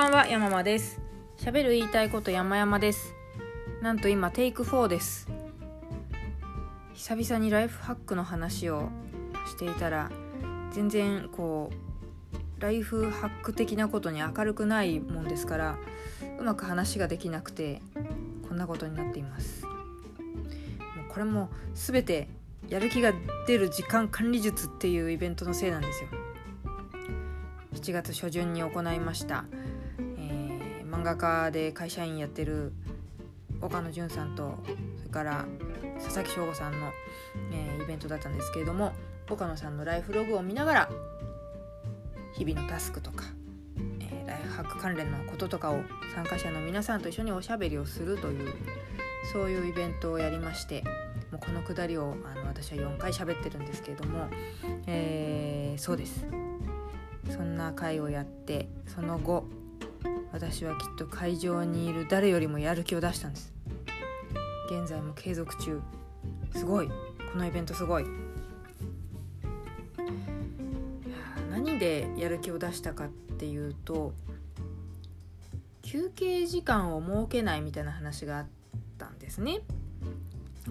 ばんは山間です。喋る言いたいこと山々です。なんと今テイク4です。久々にライフハックの話をしていたら全然こうライフハック的なことに明るくないもんですからうまく話ができなくてこんなことになっています。もうこれも全てやる気が出る時間管理術っていうイベントのせいなんですよ。7月初旬に行いました、漫画家で会社員やってる岡野潤さんとそれから佐々木翔吾さんの、えー、イベントだったんですけれども岡野さんのライフログを見ながら日々のタスクとか、えー、ライフハック関連のこととかを参加者の皆さんと一緒におしゃべりをするというそういうイベントをやりましてもうこのくだりをあの私は4回喋ってるんですけれども、えー、そうです。そんな会をやってその後私はきっと会場にいる誰よりもやる気を出したんです。現在も継続中。すごい。このイベントすごい。何でやる気を出したかっていうと休憩時間を設けないみたいな話があったんですね。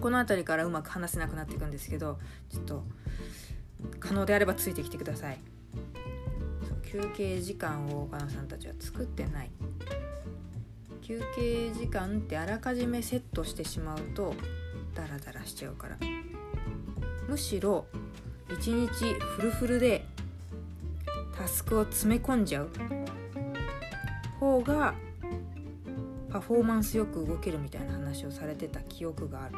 この辺りからうまく話せなくなっていくんですけどちょっと可能であればついてきてください。休憩時間を岡野さんたちは作ってない。休憩時間ってあらかじめセットしてしまうとダラダラしちゃうから。むしろ一日フルフルでタスクを詰め込んじゃう。方がパフォーマンスよく動けるみたいな話をされてた記憶がある。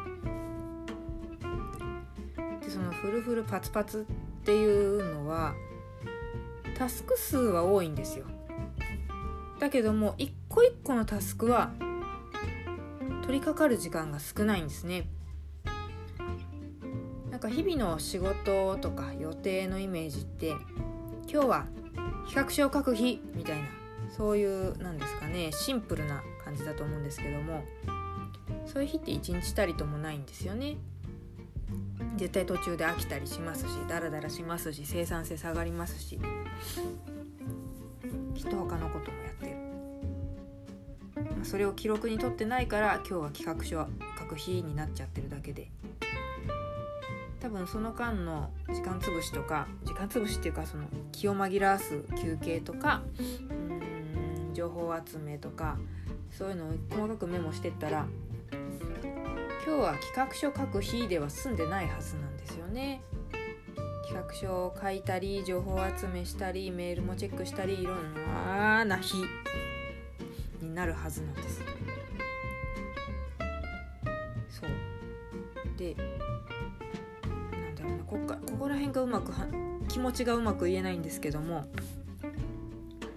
でそのフルフルパツパツっていうのはタスク数は多いんですよ。だけども一個一個のタスクは取り掛かる時間が少ないんですね。なんか日々の仕事とか予定のイメージって今日は企画書を書く日みたいなそういうなんですかねシンプルな感じだと思うんですけどもそういう日って一日たりともないんですよね。絶対途中で飽きたりしますしダラダラしますし生産性下がりますし。きっと他のこともやってる、ま、それを記録に取ってないから今日は企画書を書く日になっちゃってるだけで。多分その間の時間つぶしとか時間つぶしっていうかその気を紛らわす休憩とかうん情報集めとかそういうのを細かくメモしてったら今日は企画書書く日では済んでないはずなんですよね。企画書を書いたり情報集めしたりメールもチェックしたりいろんなな日になるはずなんです。そうでなんだろうなここここら辺がうまくは気持ちがうまく言えないんですけども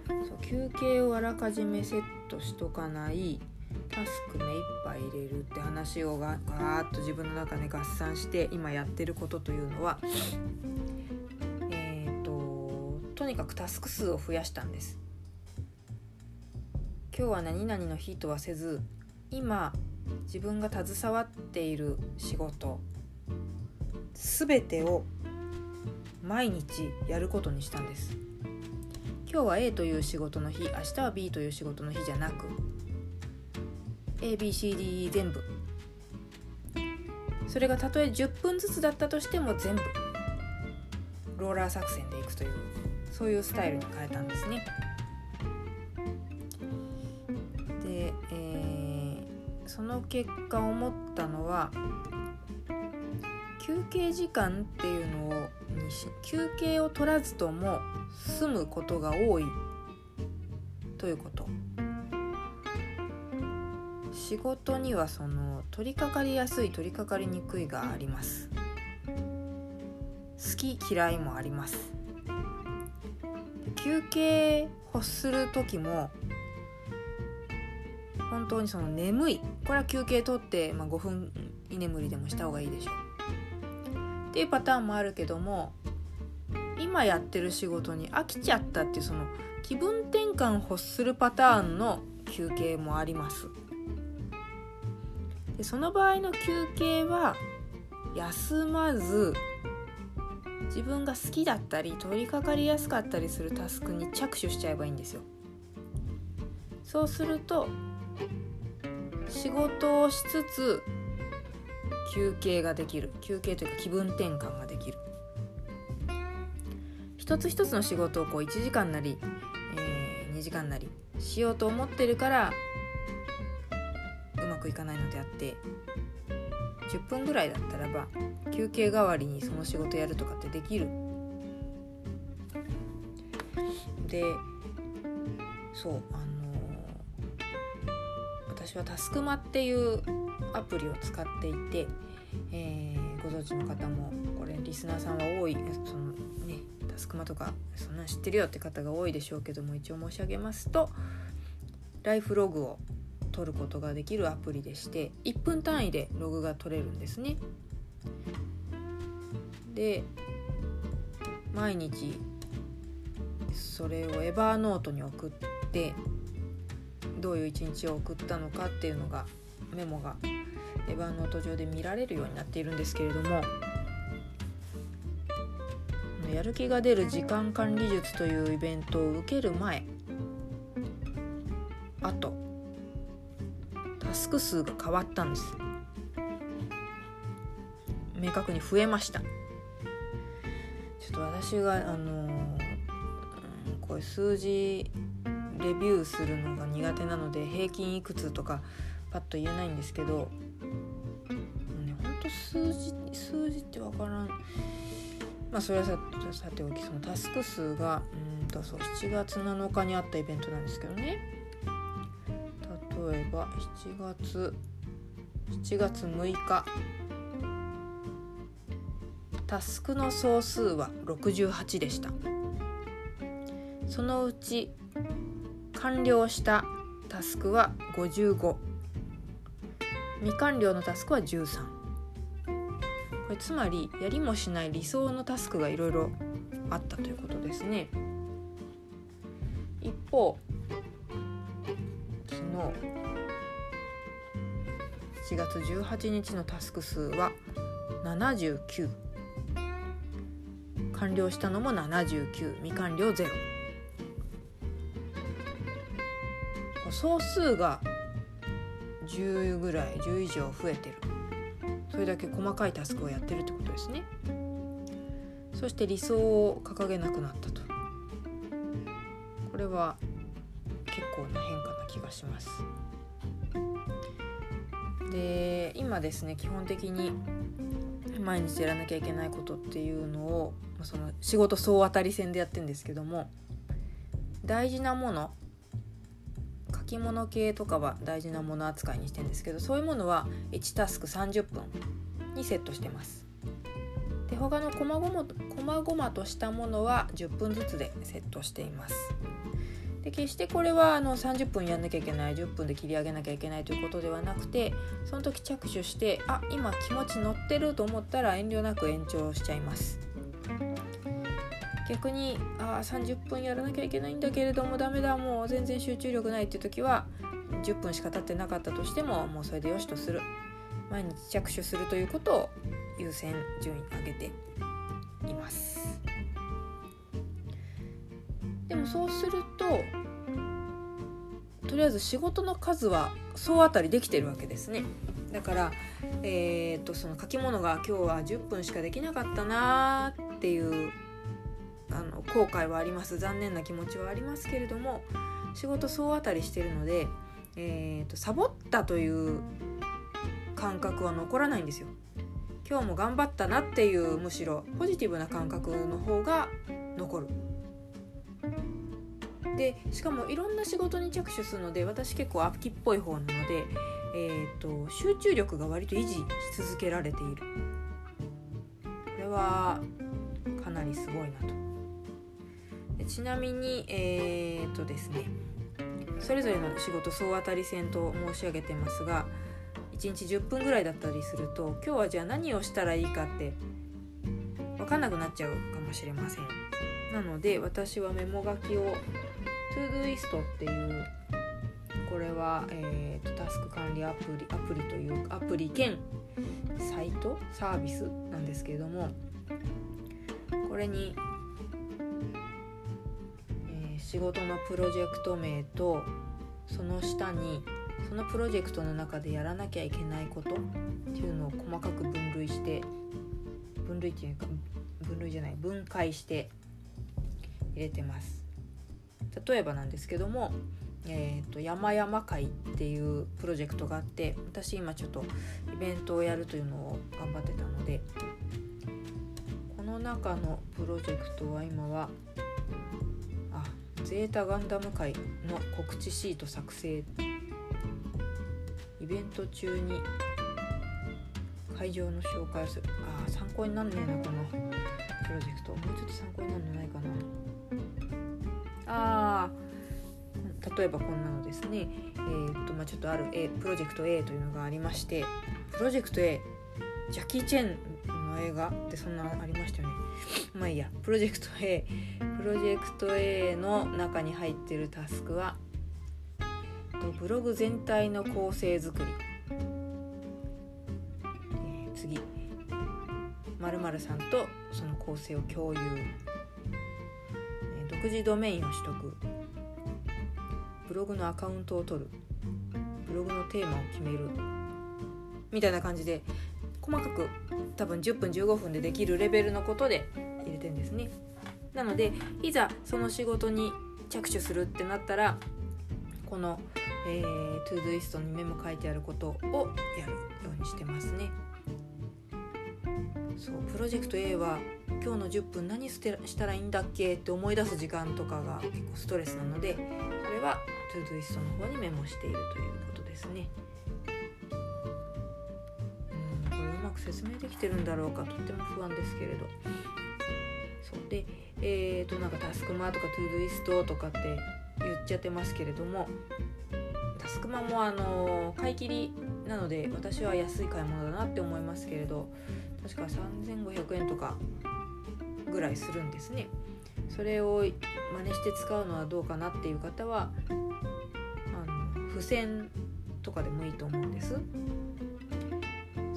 そう休憩をあらかじめセットしとかないタスク目いっぱい入れるって話をガーッと自分の中で合算して今やってることというのはえっ、ー、ととにかくタスク数を増やしたんです。今日は何々の日とはせず今自分が携わっている仕事全てを毎日やることにしたんです。今日は A という仕事の日明日は B という仕事の日じゃなく ABCD 全部それがたとえ10分ずつだったとしても全部ローラー作戦でいくというそういうスタイルに変えたんですね。で、えー、その結果思ったのは休憩時間っていうのをにし休憩を取らずとも済むことが多いということ。仕事にはその取り掛かりやすい取り掛かりにくいがあります。好き嫌いもあります。休憩欲する時も本当にその眠い。これは休憩取って、まあ、5分居眠りでもした方がいいでしょう。っていうパターンもあるけども今やってる仕事に飽きちゃったっていうその気分転換を欲するパターンの休憩もあります。でその場合の休憩は休まず自分が好きだったり取り掛かりやすかったりするタスクに着手しちゃえばいいんですよ。そうすると仕事をしつつ休憩ができる休憩というか気分転換ができる一つ一つの仕事をこう1時間なり、えー、2時間なりしようと思ってるからくいかないのであって10分ぐらいだったらば休憩代わりにその仕事やるとかってできる。でそうあの私はタスクマっていうアプリを使っていて、えー、ご存知の方もこれリスナーさんは多いそのねタスクマとかそんな知ってるよって方が多いでしょうけども一応申し上げますとライフログを取ることができるアプリでして1分単位でログが取れるんですね。で毎日それをエバーノートに送ってどういう一日を送ったのかっていうのがメモがエバーノート上で見られるようになっているんですけれどもやる気が出る時間管理術というイベントを受ける前あとスク数が変わったんです。明確に増えました。ちょっと私があのこういう数字レビューするのが苦手なので平均いくつとかパッと言えないんですけど、ね、ほんと数字数字って分からん。まあそれはささておきそのタスク数がうんとそう7月7日にあったイベントなんですけどね。例えば7月7月6日。タスクの総数は68でした。そのうち完了したタスクは55未完了のタスクは13これつまりやりもしない理想のタスクがいろいろあったということですね。一方7月18日のタスク数は79完了したのも79未完了0総数が10ぐらい10以上増えてる。それだけ細かいタスクをやってるってことですね。そして理想を掲げなくなったと。これは結構な変化な気がします。で今ですね基本的に毎日やらなきゃいけないことっていうのをその仕事総当たり戦でやってるんですけども大事なもの書き物系とかは大事なもの扱いにしてるんですけどそういうものは1タスク30分にセットしてます。で他の細々と細々としたものは10分ずつでセットしています。で決してこれはあの30分やんなきゃいけない10分で切り上げなきゃいけないということではなくてその時着手してあ今気持ち乗ってると思ったら遠慮なく延長しちゃいます。逆にあ30分やらなきゃいけないんだけれどもダメだもう全然集中力ないっていう時は10分しか経ってなかったとしてももうそれでよしとする。毎日着手するということを優先順位上げて。います。でもそうするととりあえず仕事の数は総当たりできてるわけですね。だからえー、っとその書き物が今日は10分しかできなかったなーっていうあの後悔はあります。残念な気持ちはありますけれども仕事総当たりしてるので、えーと、サボったという感覚は残らないんですよ。今日も頑張ったなっていうむしろポジティブな感覚の方が残る。でしかもいろんな仕事に着手するので私結構秋っぽい方なので、えーと集中力が割と維持し続けられている。これはかなりすごいなとちなみにえー、っとですねそれぞれの仕事総当たり戦と申し上げてますが1日10分ぐらいだったりすると今日はじゃあ何をしたらいいかって分かんなくなっちゃうかもしれません。なので私はメモ書きを ToDoist っていうこれは、えーと、タスク管理アプリアプリというアプリ兼サイトサービスなんですけれどもこれに仕事のプロジェクト名とその下にそのプロジェクトの中でやらなきゃいけないことっていうのを細かく分類して分類っていうか分類じゃない分解して入れてます。例えばなんですけども、えーと、山々会っていうプロジェクトがあって私今ちょっとイベントをやるというのを頑張ってたのでこの中のプロジェクトは今はあゼータガンダム会の告知シート作成イベント中に会場の紹介をする。ああ参考になんねえなこのプロジェクト。もうちょっと参考になるのないかな。あ例えばこんなのですね。えー、っとまあちょっとある A プロジェクト A というのがありましてプロジェクト A ジャッキー・チェンの映画ってそんなありましたよね。まあいいや。プロジェクト A プロジェクト A の中に入ってるタスクはブログ全体の構成作り。次。〇〇さんとその構成を共有。独自ドメインを取得。ブログのアカウントを取る。ブログのテーマを決める。みたいな感じで細かく多分10分15分でできるレベルのことで入れてんですね。なのでいざその仕事に着手するってなったらこの、えー、 Todoist にメモ書いてあることをやるようにしてますね。そうプロジェクト A は今日の10分何したらいいんだっけって思い出す時間とかが結構ストレスなのでそれは Todoist の方にメモしているということですね。うんこれうまく説明できてるんだろうかとっても不安ですけれど。そうでえーとなんかタスクマとか Todoist とかって言っちゃってますけれどもタスクマもあの買い切りなので私は安い買い物だなって思いますけれど確か3500円とかぐらいするんですね。それを真似して使うのはどうかなっていう方はあの付箋とかでもいいと思うんです。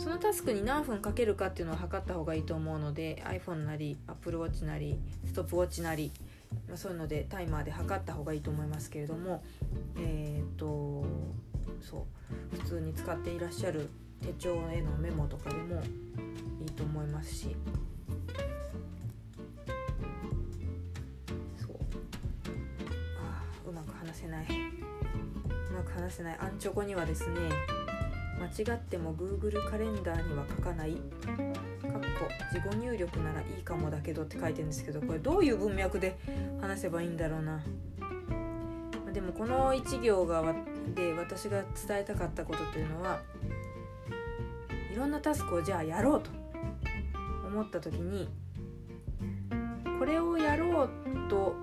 そのタスクに何分かけるかっていうのを測った方がいいと思うので iPhone なり AppleWatch なりストップウォッチなり、ま、そういうのでタイマーで測った方がいいと思いますけれどもえっ、とそう。普通に使っていらっしゃる手帳へのメモとかでもいいと思いますし。そう。あうまく話せない。うまく話せない。アンチョコにはですね間違っても Google カレンダーには書かない。自己入力ならいいかもだけどって書いてるんですけどこれどういう文脈で話せばいいんだろうな。でもこの1行がで私が伝えたかったことというのはいろんなタスクをじゃあやろうと思った時にこれをやろうと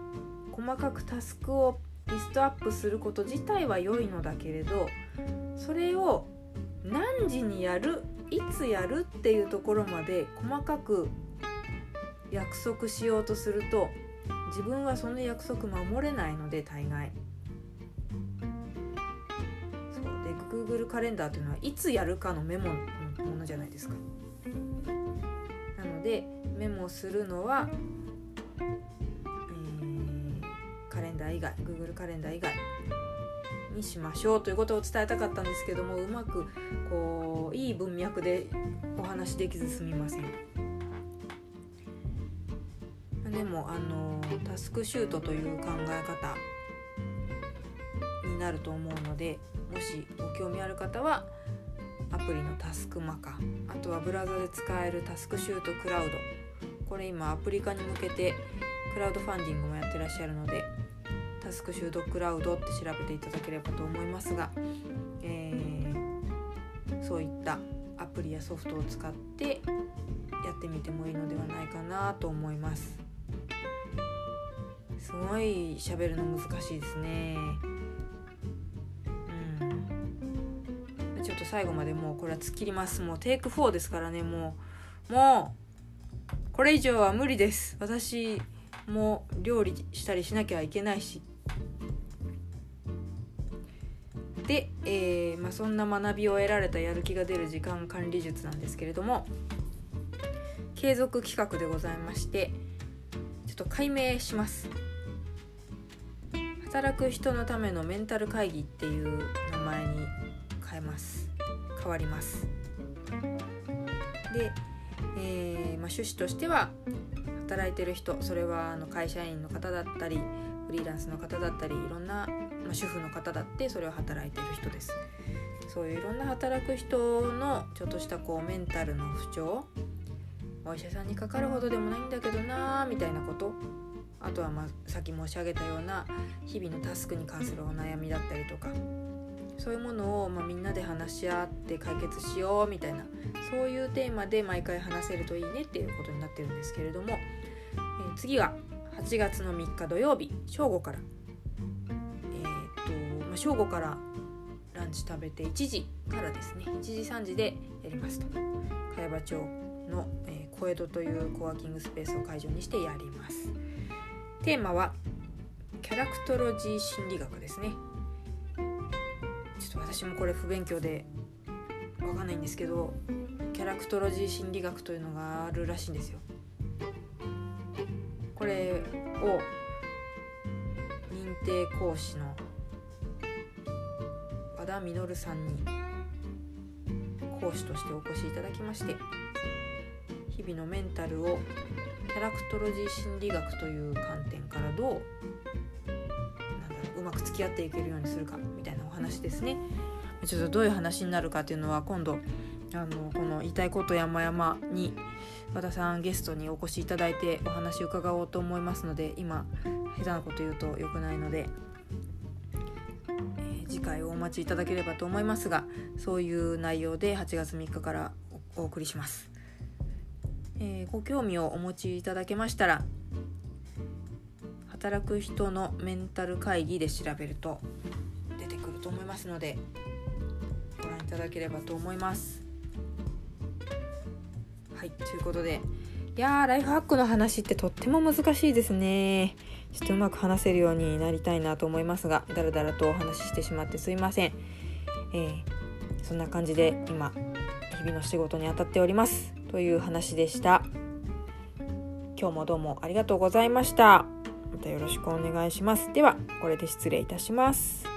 細かくタスクをリストアップすること自体は良いのだけれどそれを何時にやるいつやるっていうところまで細かく約束しようとすると自分はその約束守れないので大概。Google カレンダーというのはいつやるかのメモのものじゃないですか。なのでメモするのは、えー、カレンダー以外 Google カレンダー以外にしましょうということを伝えたかったんですけどもうまくこういい文脈でお話できずすみません。でもあのタスクシュートという考え方になると思うのでもしご興味ある方はアプリのタスクマカあとはブラウザで使えるタスクシュートクラウド。これ今アプリ化に向けてクラウドファンディングもやってらっしゃるのでタスクシュートクラウドって調べていただければと思いますが、えー、そういったアプリやソフトを使ってやってみてもいいのではないかなと思います。すごい喋るの難しいですね。最後までもうこれは突っ切ります。もうテイク4ですからね。もうもうこれ以上は無理です。私も料理したりしなきゃいけないし。で、えーまあ、そんな学びを得られたやる気が出る時間管理術なんですけれども。継続企画でございましてちょっと解明します。働く人のためのメンタル会議っていう名前に変えます。変わります。で、えーまあ、趣旨としては働いてる人それはあの会社員の方だったりフリーランスの方だったりいろんな、まあ、主婦の方だってそれを働いてる人です。そういういろんな働く人のちょっとしたこうメンタルの不調お医者さんにかかるほどでもないんだけどなーみたいなこと。あとはまあさっき申し上げたような日々のタスクに関するお悩みだったりとか。そういうものをまあみんなで話し合って解決しようみたいなそういうテーマで毎回話せるといいねっていうことになってるんですけれども、えー、次は8月の3日土曜日正午から。えー、っと、まあ、正午からランチ食べて1時からですね。1時3時でやりますと。茅場町の、えー、小江戸というコワーキングスペースを会場にしてやります。テーマはキャラクトロジー心理学ですね。ちょっと私もこれ不勉強でわかんないんですけどキャラクトロジー心理学というのがあるらしいんですよ。これを認定講師の和田稔さんに講師としてお越しいただきまして日々のメンタルをキャラクトロジー心理学という観点からどうなんだろううまく付き合っていけるようにするかみたいなお話ですね。ちょっとどういう話になるかっていうのは今度あのこの「言いたいこと山々」に和田さんゲストにお越しいただいてお話伺おうと思いますので今下手なこと言うと良くないので、えー、次回をお待ちいただければと思いますがそういう内容で8月3日からお送りします。えー、ご興味をお持ちいただけましたら働く人のメンタル会議で調べると出てくると思いますのでご覧いただければと思います。はいということでいやーライフハックの話ってとっても難しいですね。ちょっとうまく話せるようになりたいなと思いますがだらだらとお話ししてしまってすいません、えー、そんな感じで今日々の仕事に当たっております。という話でした。今日もどうもありがとうございました。またよろしくお願いします。ではこれで失礼いたします。